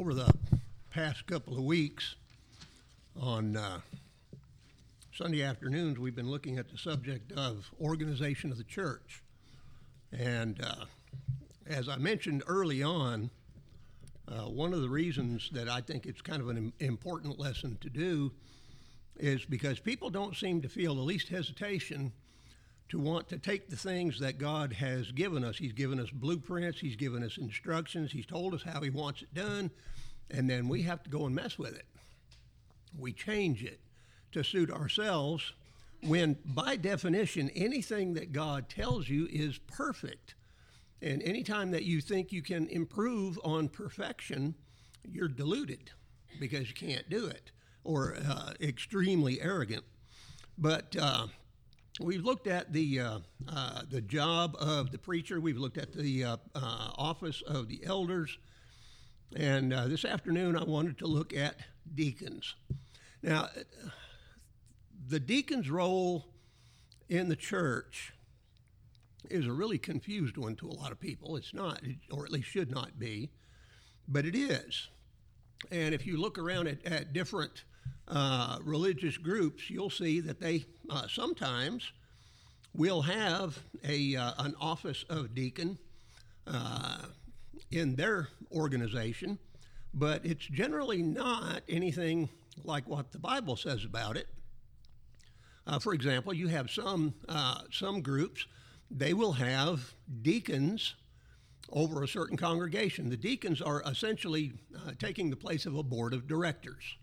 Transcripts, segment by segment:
over the past couple of weeks on uh, Sunday afternoons, we've been looking at the subject of organization of the church. And uh, as I mentioned early on, uh, one of the reasons that I think it's kind of an important lesson to do is because people don't seem to feel the least hesitation to want to take the things that God has given us. He's given us blueprints, He's given us instructions, He's told us how He wants it done, and then we have to go and mess with it. We change it to suit ourselves when, by definition, anything that God tells you is perfect. And anytime that you think you can improve on perfection, you're deluded because you can't do it or uh, extremely arrogant. But uh, We've looked at the uh, uh, the job of the preacher. We've looked at the uh, uh office of the elders, and uh, this afternoon I wanted to look at deacons. Now, the deacon's role in the church is a really confused one to a lot of people. It's not, or at least should not be, but it is. And if you look around at, at different uh, religious groups, you'll see that they uh, sometimes will have a, uh, an office of deacon uh, in their organization, but it's generally not anything like what the Bible says about it. Uh, for example, you have some, uh, some groups, they will have deacons over a certain congregation. The deacons are essentially taking the place of a board of directors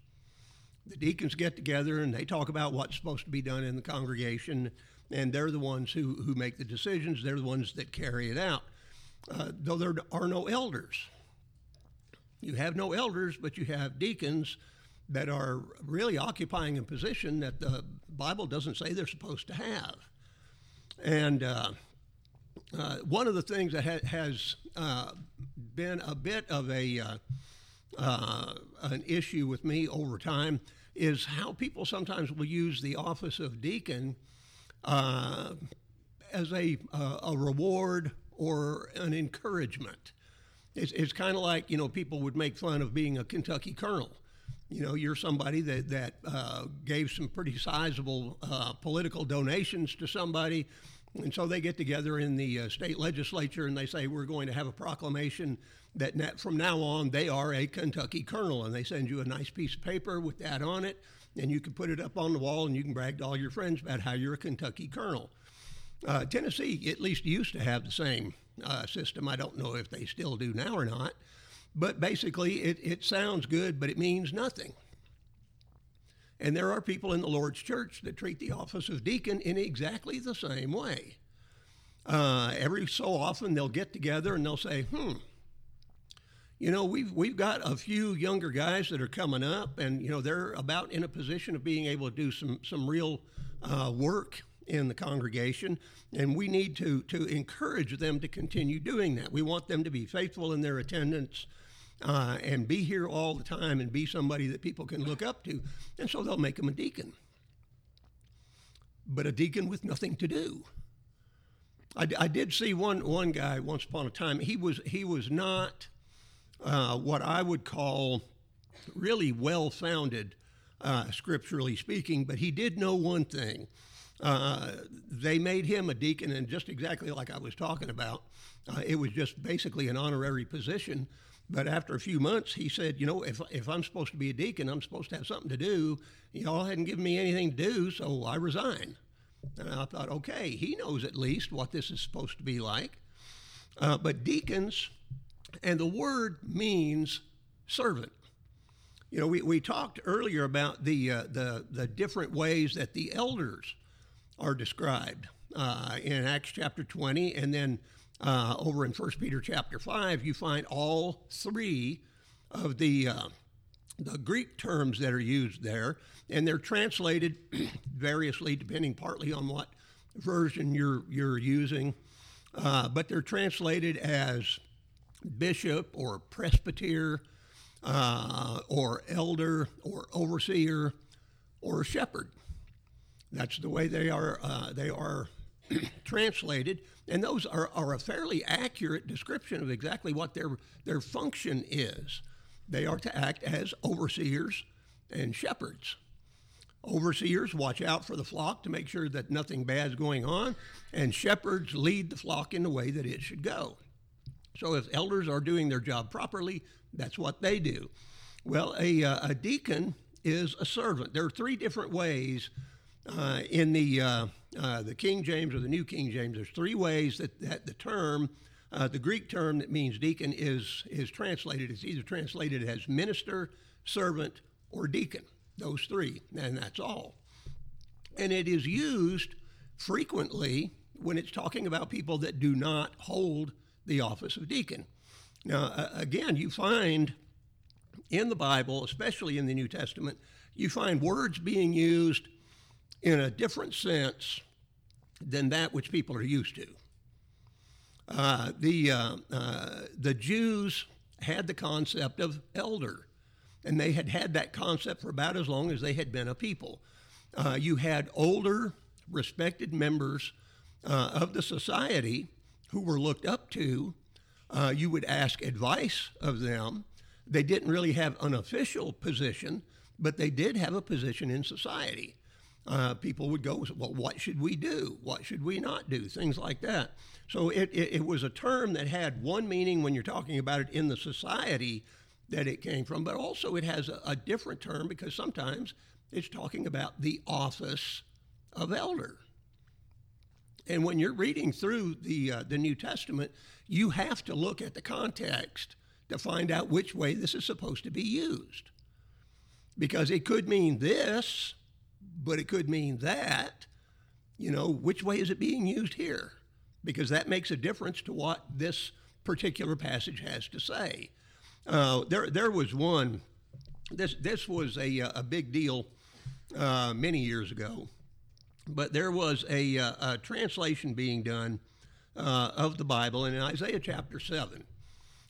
the deacons get together and they talk about what's supposed to be done in the congregation, and they're the ones who, who make the decisions. They're the ones that carry it out. Uh, though there are no elders. You have no elders, but you have deacons that are really occupying a position that the Bible doesn't say they're supposed to have. And uh, uh, one of the things that ha- has uh, been a bit of a uh, uh, an issue with me over time is how people sometimes will use the office of deacon uh, as a, uh, a reward or an encouragement. It's, it's kind of like, you know, people would make fun of being a Kentucky colonel. You know, you're somebody that, that uh, gave some pretty sizable uh, political donations to somebody. And so they get together in the uh, state legislature and they say, We're going to have a proclamation that from now on they are a Kentucky colonel, and they send you a nice piece of paper with that on it, and you can put it up on the wall and you can brag to all your friends about how you're a Kentucky colonel. Uh, Tennessee at least used to have the same uh, system. I don't know if they still do now or not, but basically it, it sounds good, but it means nothing. And there are people in the Lord's church that treat the office of deacon in exactly the same way. Uh, every so often they'll get together and they'll say, hmm, you know, we've we've got a few younger guys that are coming up, and you know they're about in a position of being able to do some some real uh, work in the congregation, and we need to to encourage them to continue doing that. We want them to be faithful in their attendance. Uh, and be here all the time and be somebody that people can look up to. And so they'll make him a deacon. But a deacon with nothing to do. I, I did see one, one guy once upon a time. He was, he was not uh, what I would call really well founded, uh, scripturally speaking, but he did know one thing. Uh, they made him a deacon, and just exactly like I was talking about, uh, it was just basically an honorary position. But after a few months, he said, You know, if, if I'm supposed to be a deacon, I'm supposed to have something to do. Y'all hadn't given me anything to do, so I resign. And I thought, okay, he knows at least what this is supposed to be like. Uh, but deacons and the word means servant. You know, we, we talked earlier about the, uh, the, the different ways that the elders are described uh, in Acts chapter 20, and then uh, over in 1 Peter chapter 5, you find all three of the, uh, the Greek terms that are used there, and they're translated variously depending partly on what version you're, you're using, uh, but they're translated as bishop or presbyter uh, or elder or overseer or shepherd. That's the way they are. Uh, they are translated, and those are, are a fairly accurate description of exactly what their their function is. they are to act as overseers and shepherds. Overseers watch out for the flock to make sure that nothing bad is going on, and shepherds lead the flock in the way that it should go. So if elders are doing their job properly, that's what they do. Well, a, uh, a deacon is a servant. There are three different ways uh, in the uh, uh, the King James or the New King James. There's three ways that, that the term, uh, the Greek term that means deacon, is is translated. It's either translated as minister, servant, or deacon. Those three, and that's all. And it is used frequently when it's talking about people that do not hold the office of deacon. Now, again, you find in the Bible, especially in the New Testament, you find words being used in a different sense than that which people are used to. Uh, the, uh, uh, the Jews had the concept of elder, and they had had that concept for about as long as they had been a people. Uh, you had older, respected members uh, of the society who were looked up to. Uh, you would ask advice of them. They didn't really have an official position, but they did have a position in society uh, people would go, well, what should we do? What should we not do? Things like that. So it, it, it, was a term that had one meaning when you're talking about it in the society that it came from, but also it has a, a different term because sometimes it's talking about the office of elder. And when you're reading through the, uh, the New Testament, you have to look at the context to find out which way this is supposed to be used. Because it could mean this, but it could mean that. You know, which way is it being used here? Because that makes a difference to what this particular passage has to say. Uh, there, there was one. This, this was a, a big deal uh, many years ago, but there was a, uh, a translation being done uh, of the Bible, and in Isaiah chapter seven,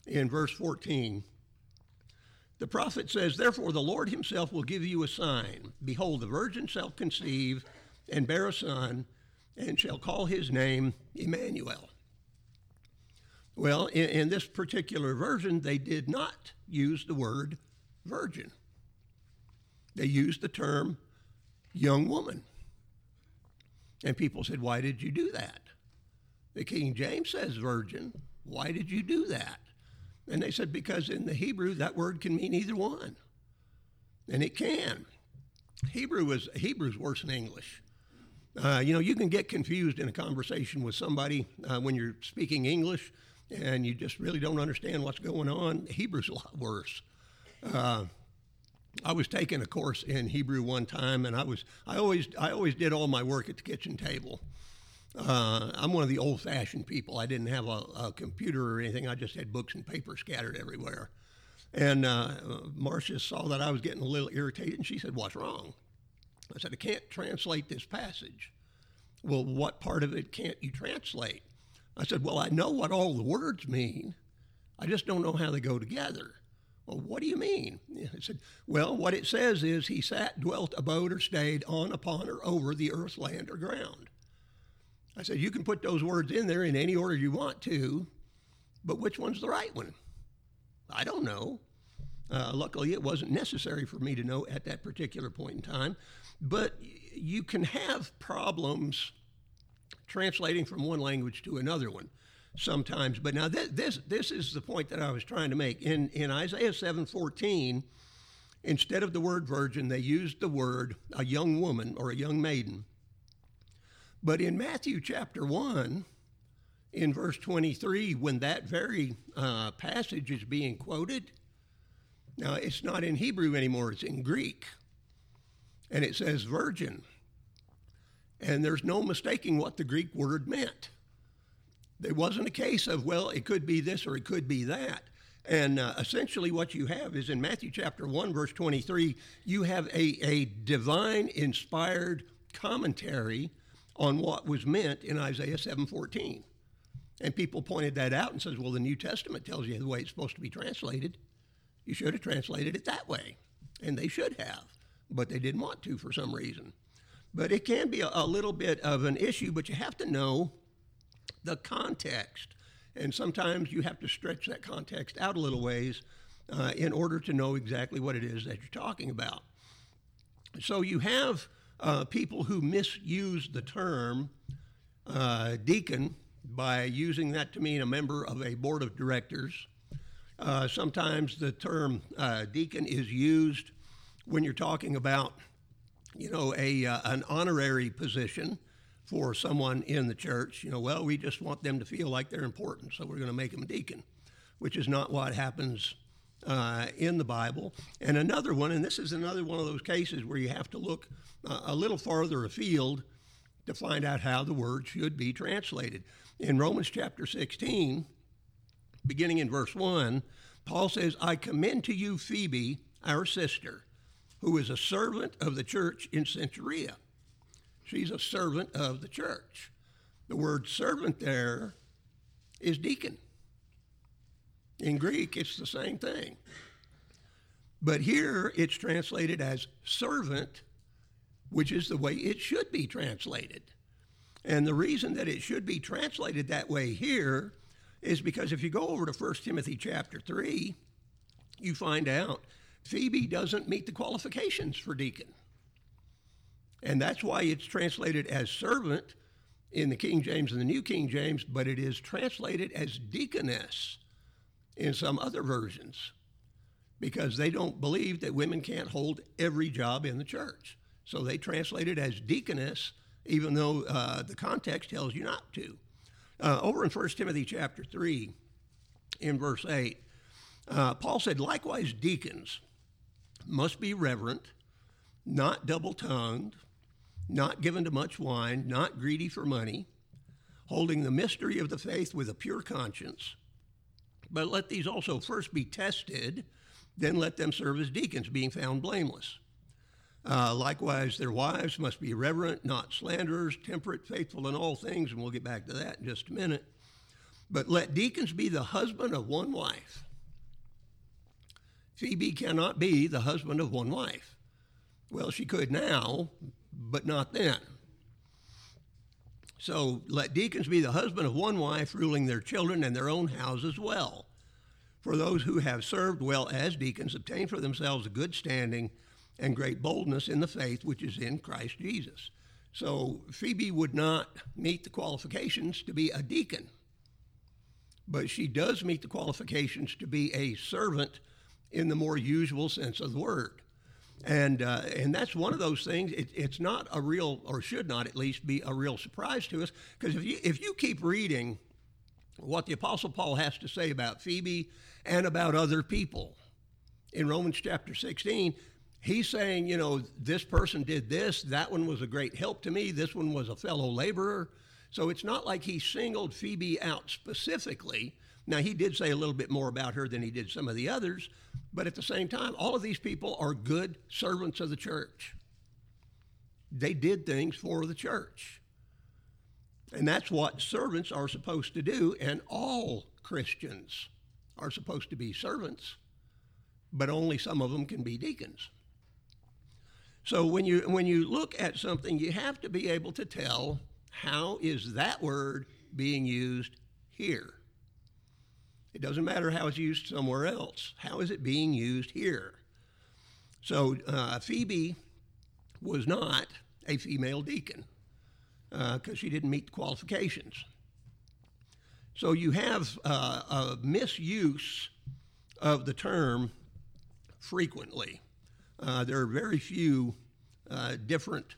in verse fourteen, the prophet says, Therefore, the Lord himself will give you a sign. Behold, the virgin shall conceive and bear a son, and shall call his name Emmanuel. Well, in, in, this particular version, they did not use the word virgin, they used the term young woman. And people said, Why did you do that? The King James says virgin. Why did you do that? And they said, because in the Hebrew, that word can mean either one. And it can. Hebrew is Hebrew's worse than English. Uh, you know, you can get confused in a conversation with somebody uh, when you're speaking English and you just really don't understand what's going on. Hebrew's a lot worse. Uh, I was taking a course in Hebrew one time, and I was I always I always did all my work at the kitchen table. Uh, I'm one of the old fashioned people. I didn't have a, a, computer or anything, I just had books and paper scattered everywhere. And uh, Marcia saw that I was getting a little irritated and she said, What's wrong? I said, I can't translate this passage. Well, what part of it can't you translate? I said, Well, I know what all the words mean. I just don't know how they go together. Well, what do you mean? I said, Well, what it says is he sat, dwelt, abode, or stayed on, upon, or over the earth, land, or ground. I said, you can put those words in there in any order you want to, but which one's the right one? I don't know. Uh, luckily, it wasn't necessary for me to know at that particular point in time. But you can have problems translating from one language to another one sometimes. But now this, this, this is the point that I was trying to make. In, in Isaiah 7:14, instead of the word virgin, they used the word a young woman or a young maiden. But in Matthew chapter 1, in verse 23, when that very uh, passage is being quoted, now it's not in Hebrew anymore, it's in Greek. And it says virgin. And there's no mistaking what the Greek word meant. There wasn't a case of, well, it could be this or it could be that. And uh, essentially, what you have is in Matthew chapter 1, verse 23, you have a, a divine inspired commentary on what was meant in Isaiah 7:14. And people pointed that out and says, "Well, the New Testament tells you the way it's supposed to be translated. You should have translated it that way." And they should have, but they didn't want to for some reason. But it can be a, a little bit of an issue, but you have to know the context. And sometimes you have to stretch that context out a little ways uh, in order to know exactly what it is that you're talking about. So you have uh, people who misuse the term uh, deacon by using that to mean a member of a board of directors. Uh, sometimes the term uh, deacon is used when you're talking about, you know, a uh, an honorary position for someone in the church. You know, well, we just want them to feel like they're important, so we're going to make them a deacon, which is not what happens uh, in the Bible. And another one, and this is another one of those cases where you have to look uh, a little farther afield to find out how the word should be translated. In Romans chapter 16, beginning in verse 1, Paul says, I commend to you Phoebe, our sister, who is a servant of the church in Cenchrea. She's a servant of the church. The word servant there is deacon. In Greek, it's the same thing. But here it's translated as servant, which is the way it should be translated. And the reason that it should be translated that way here is because if you go over to 1 Timothy chapter 3, you find out Phoebe doesn't meet the qualifications for deacon. And that's why it's translated as servant in the King James and the New King James, but it is translated as deaconess in some other versions because they don't believe that women can't hold every job in the church. So they translate it as deaconess, even though uh, the context tells you not to. Uh, over in 1 Timothy chapter 3, in verse 8, uh, Paul said, Likewise, deacons must be reverent, not double tongued, not given to much wine, not greedy for money, holding the mystery of the faith with a pure conscience but let these also first be tested, then let them serve as deacons, being found blameless. Uh, likewise, their wives must be reverent, not slanderers, temperate, faithful in all things, and we'll get back to that in just a minute. But let deacons be the husband of one wife. Phoebe cannot be the husband of one wife. Well, she could now, but not then. So let deacons be the husband of one wife, ruling their children and their own houses well. For those who have served well as deacons obtain for themselves a good standing and great boldness in the faith which is in Christ Jesus. So Phoebe would not meet the qualifications to be a deacon, but she does meet the qualifications to be a servant in the more usual sense of the word. And, uh, and that's one of those things. It, it's not a real, or should not at least be a real surprise to us, because if you, if you keep reading what the Apostle Paul has to say about Phoebe and about other people in Romans chapter 16, he's saying, you know, this person did this, that one was a great help to me, this one was a fellow laborer. So it's not like he singled Phoebe out specifically. Now, he did say a little bit more about her than he did some of the others, but at the same time, all of these people are good servants of the church. They did things for the church. And that's what servants are supposed to do, and all Christians are supposed to be servants, but only some of them can be deacons. So when you when you look at something, you have to be able to tell how is that word being used here. It doesn't matter how it's used somewhere else. How is it being used here? So uh, Phoebe was not a female deacon because uh, she didn't meet the qualifications. So you have uh, a misuse of the term frequently. Uh, there are very few uh, different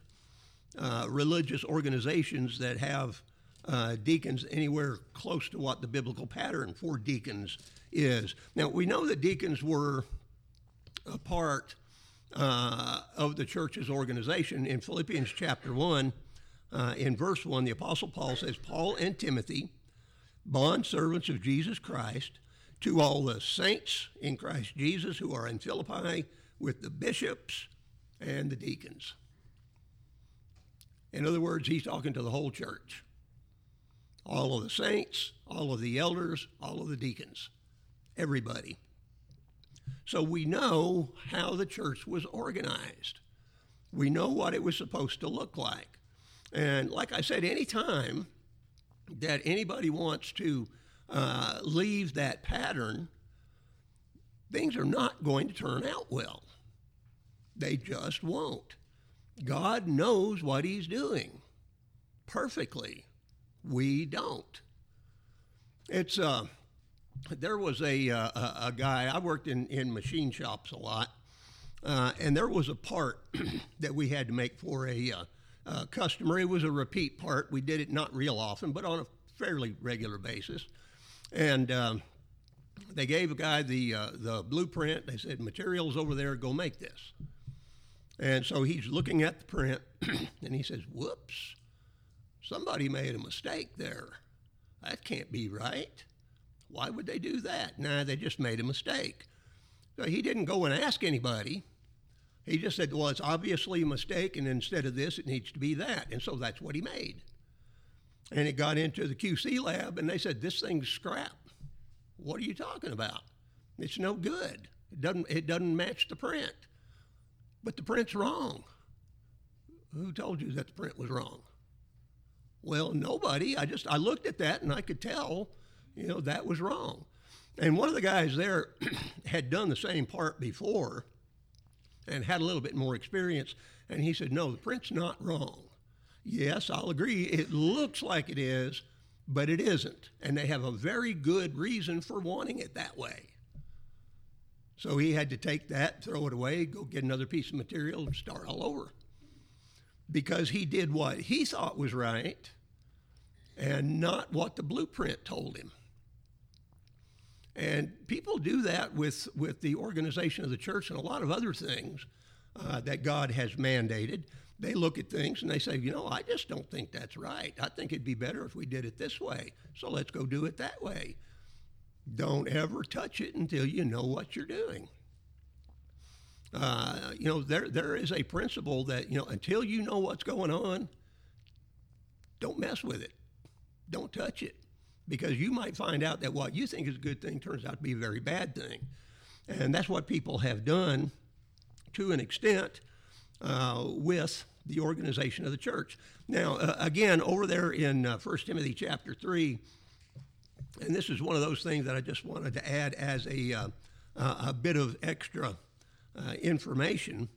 uh, religious organizations that have uh, deacons anywhere close to what the biblical pattern for deacons is. Now, we know that deacons were a part uh, of the church's organization. In Philippians chapter 1, uh, in verse 1, the Apostle Paul says, Paul and Timothy, bond servants of Jesus Christ, to all the saints in Christ Jesus who are in Philippi with the bishops and the deacons. In other words, he's talking to the whole church all of the saints, all of the elders, all of the deacons, everybody. So we know how the church was organized. We know what it was supposed to look like. And like I said, anytime that anybody wants to uh, leave that pattern, things are not going to turn out well. They just won't. God knows what He's doing perfectly. We don't. It's uh, there was a, uh, a, guy I worked in in machine shops a lot, uh, and there was a part that we had to make for a uh, uh, customer. It was a repeat part. We did it not real often, but on a fairly regular basis, and. Um, they gave a guy the uh, the blueprint. They said, "Materials over there. Go make this." And so he's looking at the print, and he says, "Whoops! Somebody made a mistake there. That can't be right. Why would they do that? Nah, they just made a mistake." So he didn't go and ask anybody. He just said, "Well, it's obviously a mistake, and instead of this, it needs to be that." And so that's what he made. And it got into the QC lab, and they said, "This thing's scrap." What are you talking about? It's no good. It doesn't, it doesn't match the print. But the print's wrong. Who told you that the print was wrong? Well, nobody. I just I looked at that and I could tell, you know, that was wrong. And one of the guys there had done the same part before and had a little bit more experience. And he said, No, the print's not wrong. Yes, I'll agree. It looks like it is, but it isn't. And they have a very good reason for wanting it that way. So he had to take that, throw it away, go get another piece of material, and start all over. Because he did what he thought was right and not what the blueprint told him. And people do that with, with the organization of the church and a lot of other things uh, that God has mandated they look at things and they say, you know, I just don't think that's right. I think it'd be better if we did it this way. So let's go do it that way. Don't ever touch it until you know what you're doing. Uh, you know, there there is a principle that you know until you know what's going on, don't mess with it, don't touch it, because you might find out that what you think is a good thing turns out to be a very bad thing, and that's what people have done to an extent uh, with the organization of the church. Now, uh, again, over there in uh, 1 Timothy chapter 3, and this is one of those things that I just wanted to add as a, uh, a bit of extra uh, information.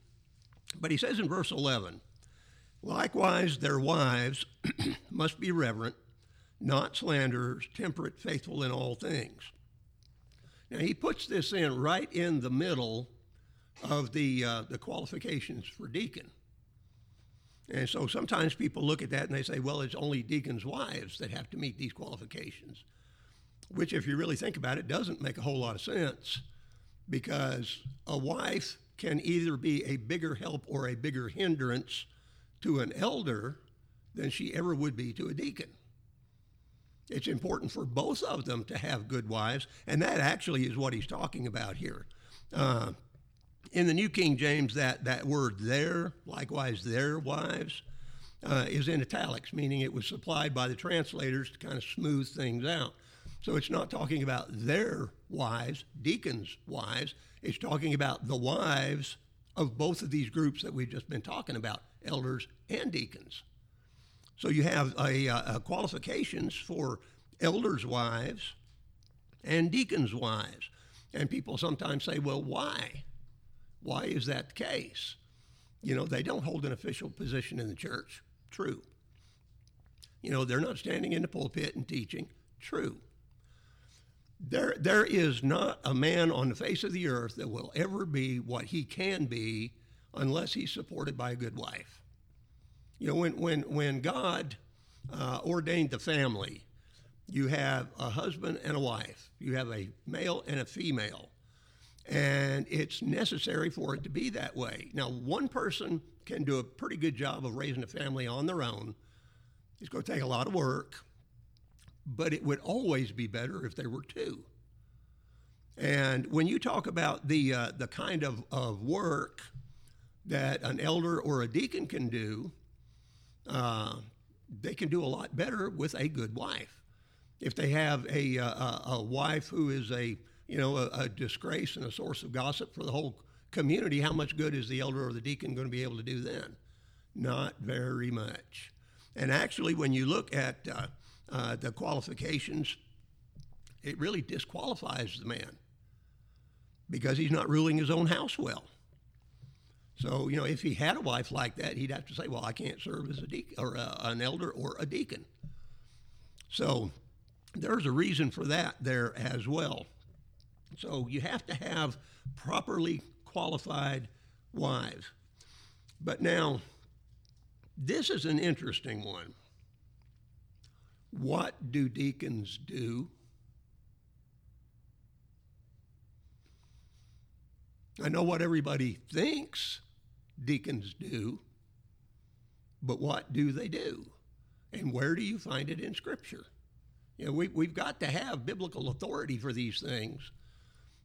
But he says in verse 11, likewise, their wives must be reverent, not slanderers, temperate, faithful in all things. Now, he puts this in right in the middle of the, uh, the qualifications for deacon. And so sometimes people look at that and they say, well, it's only deacons' wives that have to meet these qualifications, which, if you really think about it, doesn't make a whole lot of sense because a wife can either be a bigger help or a bigger hindrance to an elder than she ever would be to a deacon. It's important for both of them to have good wives, and that actually is what he's talking about here. Uh, in the New King James, that, that word there, likewise their wives, uh, is in italics, meaning it was supplied by the translators to kind of smooth things out. So it's not talking about their wives, deacons' wives. It's talking about the wives of both of these groups that we've just been talking about, elders and deacons. So you have a, a, a qualifications for elders' wives and deacons' wives. And people sometimes say, well, why? Why is that the case? You know, they don't hold an official position in the church. True. You know, they're not standing in the pulpit and teaching. True. There, there is not a man on the face of the earth that will ever be what he can be unless he's supported by a good wife. You know, when, when, when God uh, ordained the family, you have a husband and a wife, you have a male and a female. And it's necessary for it to be that way. Now, one person can do a pretty good job of raising a family on their own. It's going to take a lot of work, but it would always be better if there were two. And when you talk about the, uh, the kind of, of work that an elder or a deacon can do, uh, they can do a lot better with a good wife. If they have a, uh, a, wife who is a you know, a, a disgrace and a source of gossip for the whole community, how much good is the elder or the deacon going to be able to do then? Not very much. And actually, when you look at uh, uh, the qualifications, it really disqualifies the man because he's not ruling his own house well. So, you know, if he had a wife like that, he'd have to say, well, I can't serve as a deacon or a, an elder or a deacon. So there's a reason for that there as well. So you have to have properly qualified wives. But now, this is an interesting one. What do deacons do? I know what everybody thinks deacons do, but what do they do? And where do you find it in Scripture? You know, we, we've got to have biblical authority for these things.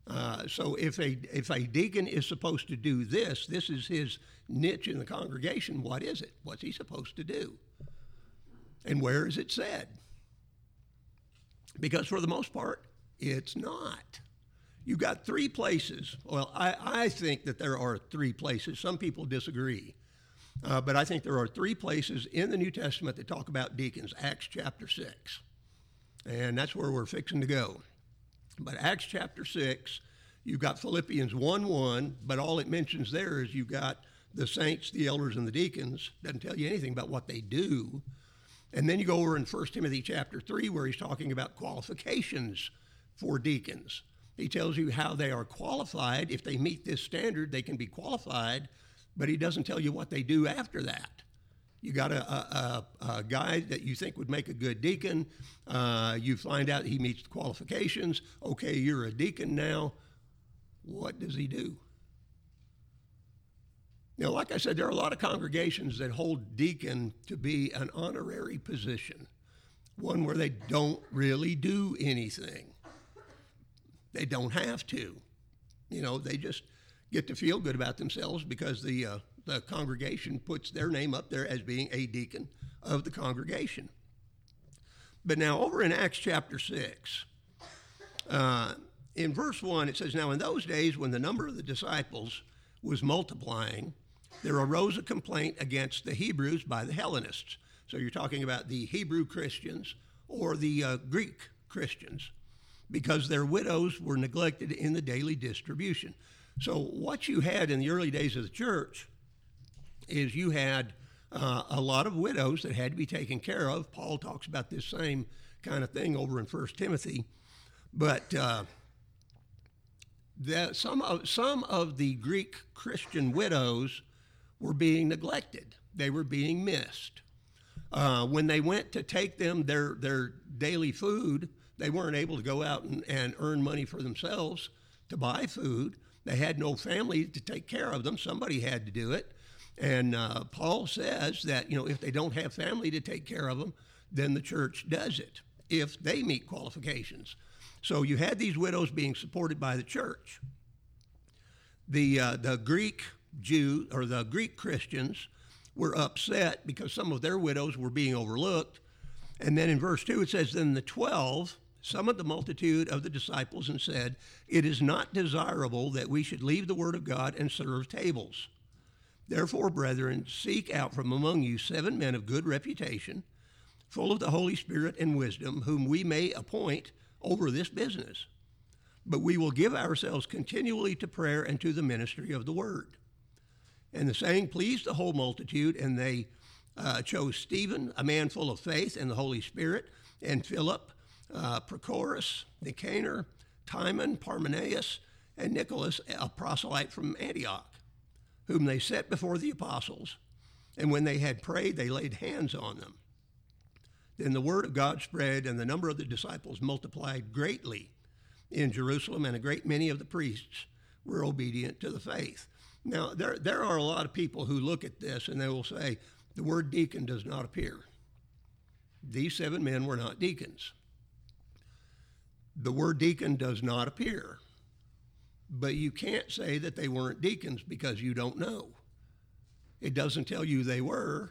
Uh, so if a if a deacon is supposed to do this, this is his niche in the congregation. What is it? What's he supposed to do? And where is it said? Because for the most part, it's not. You've got three places. Well, I, I think that there are three places. Some people disagree. Uh, but I think there are three places in the New Testament that talk about deacons. Acts chapter 6. And that's where we're fixing to go. But Acts chapter 6, you've got Philippians 1 1, but all it mentions there is you've got the saints, the elders, and the deacons. Doesn't tell you anything about what they do. And then you go over in 1 Timothy chapter 3, where he's talking about qualifications for deacons. He tells you how they are qualified. If they meet this standard, they can be qualified, but he doesn't tell you what they do after that. You got a, a, a, guy that you think would make a good deacon. Uh, you find out he meets the qualifications. Okay, you're a deacon now. What does he do? Now, like I said, there are a lot of congregations that hold deacon to be an honorary position, one where they don't really do anything. They don't have to. You know, they just get to feel good about themselves because the uh, the congregation puts their name up there as being a deacon of the congregation. But now, over in Acts chapter 6, uh, in verse 1, it says, Now in those days, when the number of the disciples was multiplying, there arose a complaint against the Hebrews by the Hellenists. So you're talking about the Hebrew Christians or the uh, Greek Christians, because their widows were neglected in the daily distribution. So what you had in the early days of the church is you had uh, a lot of widows that had to be taken care of. Paul talks about this same kind of thing over in First Timothy, but uh, some of some of the Greek Christian widows were being neglected. They were being missed. Uh, when they went to take them their their daily food, they weren't able to go out and, and earn money for themselves to buy food. They had no family to take care of them. Somebody had to do it. And uh, Paul says that, you know, if they don't have family to take care of them, then the church does it if they meet qualifications. So you had these widows being supported by the church. The, uh, the Greek Jew or the Greek Christians were upset because some of their widows were being overlooked. And then in verse 2 it says, Then the twelve summoned the multitude of the disciples and said, It is not desirable that we should leave the word of God and serve tables. Therefore, brethren, seek out from among you seven men of good reputation, full of the Holy Spirit and wisdom, whom we may appoint over this business. But we will give ourselves continually to prayer and to the ministry of the word. And the saying pleased the whole multitude, and they uh, chose Stephen, a man full of faith and the Holy Spirit, and Philip, uh, Prochorus, Nicanor, Timon, Parmenas, and Nicholas, a proselyte from Antioch whom they set before the apostles. And when they had prayed, they laid hands on them. Then the word of God spread, and the number of the disciples multiplied greatly in Jerusalem, and a great many of the priests were obedient to the faith. Now, there, there are a lot of people who look at this and they will say, the word deacon does not appear. These seven men were not deacons. The word deacon does not appear. But you can't say that they weren't deacons because you don't know. It doesn't tell you they were,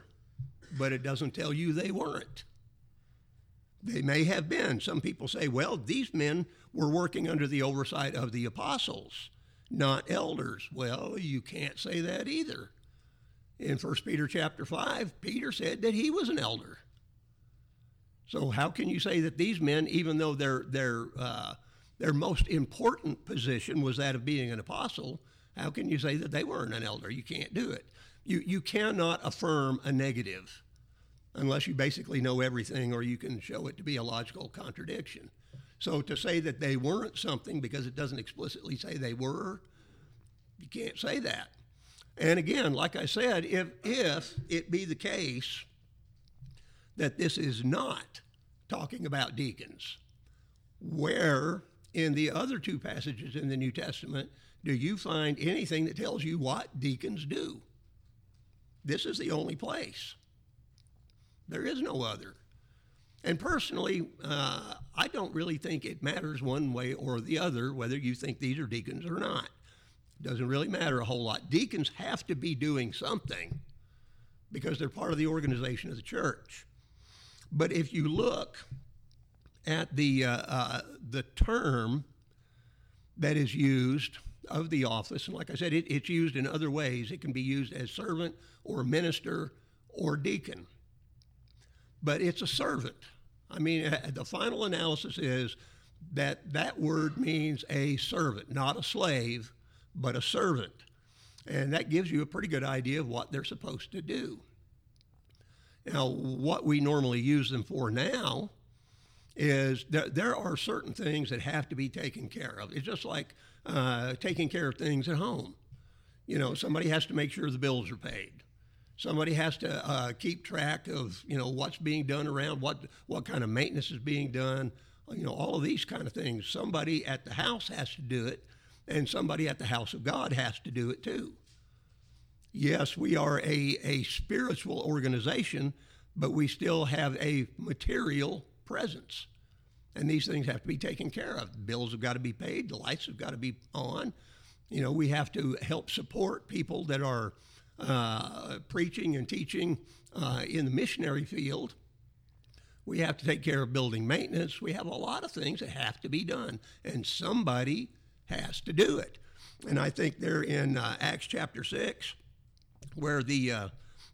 but it doesn't tell you they weren't. They may have been. Some people say, well, these men were working under the oversight of the apostles, not elders. Well, you can't say that either. In 1 Peter chapter 5, Peter said that he was an elder. So how can you say that these men, even though they're, they're uh, their most important position was that of being an apostle, how can you say that they weren't an elder? You can't do it. You, you cannot affirm a negative unless you basically know everything or you can show it to be a logical contradiction. So to say that they weren't something because it doesn't explicitly say they were, you can't say that. And again, like I said, if, if it be the case that this is not talking about deacons, where in the other two passages in the New Testament do you find anything that tells you what deacons do? This is the only place. There is no other. And personally, uh, I don't really think it matters one way or the other whether you think these are deacons or not. It doesn't really matter a whole lot. Deacons have to be doing something because they're part of the organization of the church. But if you look at the, uh, uh, the term that is used of the office, and like I said, it, it's used in other ways. It can be used as servant or minister or deacon but it's a servant. I mean, uh, the final analysis is that that word means a servant, not a slave, but a servant. And that gives you a pretty good idea of what they're supposed to do. Now, what we normally use them for now is that there are certain things that have to be taken care of. It's just like uh, taking care of things at home. You know, somebody has to make sure the bills are paid. Somebody has to uh, keep track of you know what's being done around, what what kind of maintenance is being done, you know all of these kind of things. Somebody at the house has to do it, and somebody at the house of God has to do it too. Yes, we are a, a spiritual organization, but we still have a material presence. And these things have to be taken care of. Bills have got to be paid, the lights have got to be on. You know, we have to help support people that are uh, preaching and teaching uh, in the missionary field. We have to take care of building maintenance. We have a lot of things that have to be done, and somebody has to do it. And I think they're in uh, Acts chapter 6, where the, uh,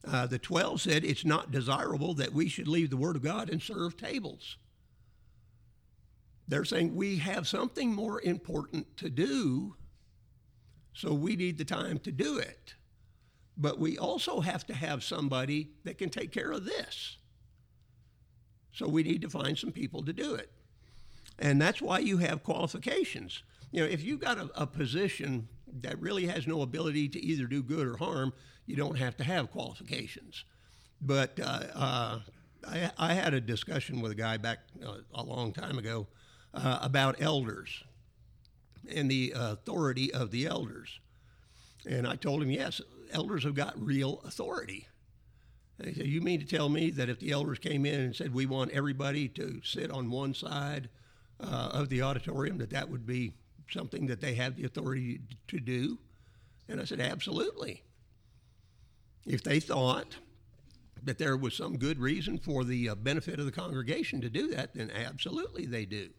uh, the 12 said, It's not desirable that we should leave the Word of God and serve tables. They're saying we have something more important to do, so we need the time to do it. But we also have to have somebody that can take care of this. So we need to find some people to do it. And that's why you have qualifications. You know, if you've got a, a position that really has no ability to either do good or harm, you don't have to have qualifications. But uh, uh, I, I, had a discussion with a guy back uh, a long time ago uh, about elders and the authority of the elders. And I told him, yes, elders have got real authority. He said, You mean to tell me that if the elders came in and said, We want everybody to sit on one side uh, of the auditorium, that that would be something that they have the authority to do? And I said, Absolutely. If they thought that there was some good reason for the uh, benefit of the congregation to do that, then absolutely they do.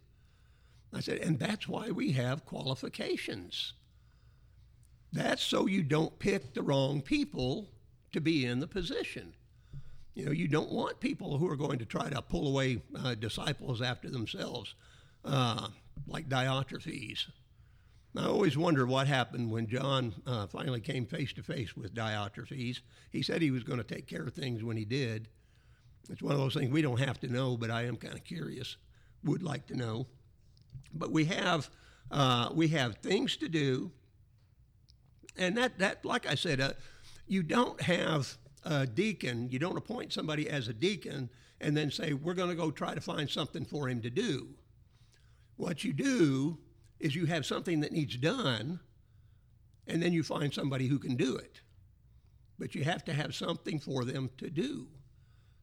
I said, and that's why we have qualifications. That's so you don't pick the wrong people to be in the position. You know, you don't want people who are going to try to pull away uh, disciples after themselves, uh, like Diotrephes. I always wonder what happened when John uh, finally came face to face with Diotrephes. He said he was going to take care of things when he did. It's one of those things we don't have to know, but I am kind of curious. Would like to know. But we have uh, we have things to do and that, that like I said, uh, you don't have a deacon, you don't appoint somebody as a deacon and then say, we're going to go try to find something for him to do. What you do is you have something that needs done, and then you find somebody who can do it. But you have to have something for them to do.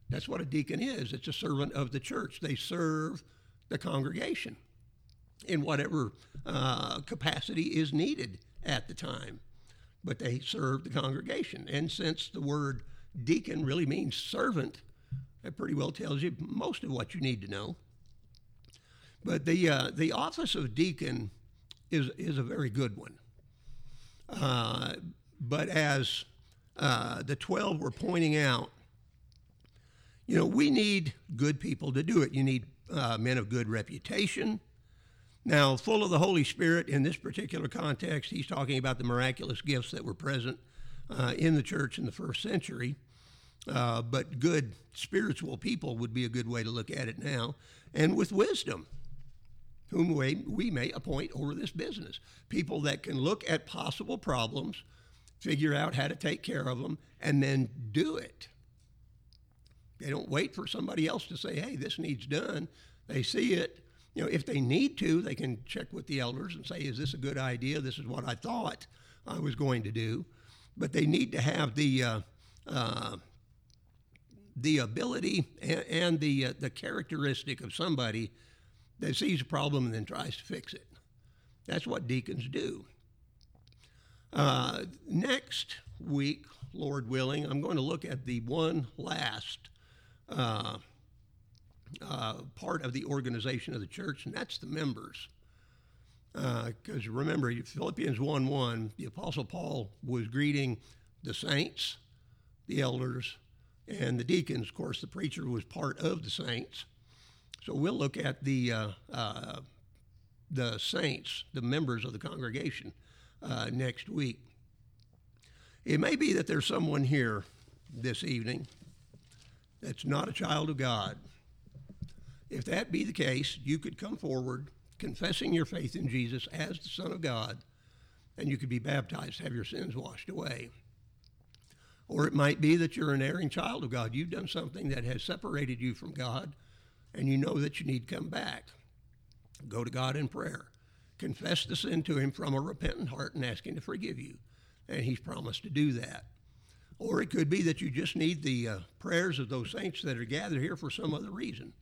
That's what a deacon is it's a servant of the church, they serve the congregation in whatever uh, capacity is needed at the time but they serve the congregation. And since the word deacon really means servant, that pretty well tells you most of what you need to know. But the, uh, the office of deacon is, is a very good one. Uh, but as uh, the 12 were pointing out, you know, we need good people to do it. You need uh, men of good reputation. Now, full of the Holy Spirit in this particular context, he's talking about the miraculous gifts that were present uh, in the church in the first century. Uh, but good spiritual people would be a good way to look at it now. And with wisdom, whom we, we may appoint over this business. People that can look at possible problems, figure out how to take care of them, and then do it. They don't wait for somebody else to say, hey, this needs done. They see it. You know, if they need to, they can check with the elders and say, is this a good idea? This is what I thought I was going to do. But they need to have the, uh, uh, the ability and, and the, uh, the characteristic of somebody that sees a problem and then tries to fix it. That's what deacons do. Uh, next week, Lord willing, I'm going to look at the one last uh, part of the organization of the church, and that's the members. Because uh, remember, Philippians 1 1, the Apostle Paul was greeting the saints, the elders, and the deacons. Of course, the preacher was part of the saints. So we'll look at the uh, uh, the saints, the members of the congregation, uh, next week. It may be that there's someone here this evening that's not a child of God. If that be the case, you could come forward confessing your faith in Jesus as the Son of God, and you could be baptized, have your sins washed away. Or it might be that you're an erring child of God. You've done something that has separated you from God and you know that you need to come back. Go to God in prayer. Confess the sin to Him from a repentant heart and ask Him to forgive you. And He's promised to do that. Or it could be that you just need the uh, prayers of those saints that are gathered here for some other reason.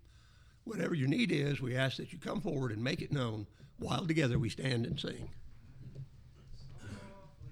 Whatever your need is, we ask that you come forward and make it known while together we stand and sing.